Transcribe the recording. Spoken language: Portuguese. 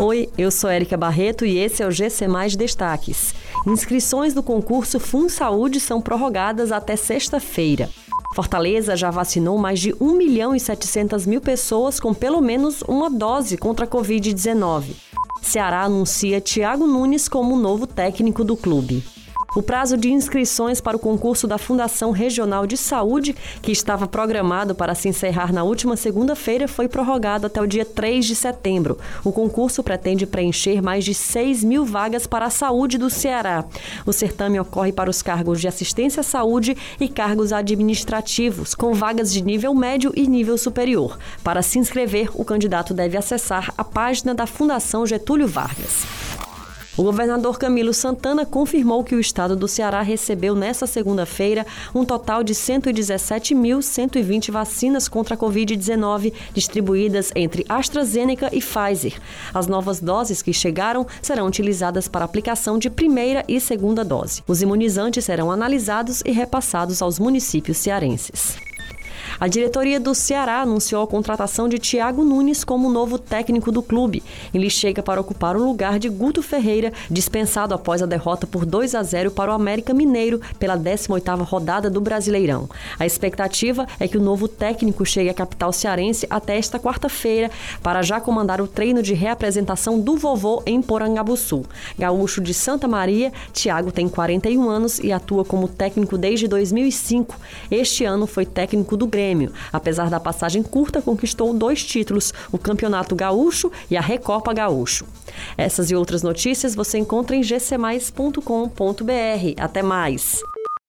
Oi, eu sou Érica Barreto e esse é o GC Mais Destaques. Inscrições do concurso Fun Saúde são prorrogadas até sexta-feira. Fortaleza já vacinou mais de 1 milhão e 700 mil pessoas com pelo menos uma dose contra a Covid-19. Ceará anuncia Tiago Nunes como novo técnico do clube. O prazo de inscrições para o concurso da Fundação Regional de Saúde, que estava programado para se encerrar na última segunda-feira, foi prorrogado até o dia 3 de setembro. O concurso pretende preencher mais de 6 mil vagas para a saúde do Ceará. O certame ocorre para os cargos de assistência à saúde e cargos administrativos, com vagas de nível médio e nível superior. Para se inscrever, o candidato deve acessar a página da Fundação Getúlio Vargas. O governador Camilo Santana confirmou que o estado do Ceará recebeu nesta segunda-feira um total de 117.120 vacinas contra a Covid-19 distribuídas entre AstraZeneca e Pfizer. As novas doses que chegaram serão utilizadas para aplicação de primeira e segunda dose. Os imunizantes serão analisados e repassados aos municípios cearenses. A diretoria do Ceará anunciou a contratação de Thiago Nunes como novo técnico do clube. Ele chega para ocupar o lugar de Guto Ferreira, dispensado após a derrota por 2 a 0 para o América Mineiro pela 18ª rodada do Brasileirão. A expectativa é que o novo técnico chegue à capital cearense até esta quarta-feira para já comandar o treino de reapresentação do vovô em Porangabuçu. Gaúcho de Santa Maria, Thiago tem 41 anos e atua como técnico desde 2005. Este ano foi técnico do Grêmio. Apesar da passagem curta, conquistou dois títulos: o Campeonato Gaúcho e a Recopa Gaúcho. Essas e outras notícias você encontra em gcmais.com.br. Até mais!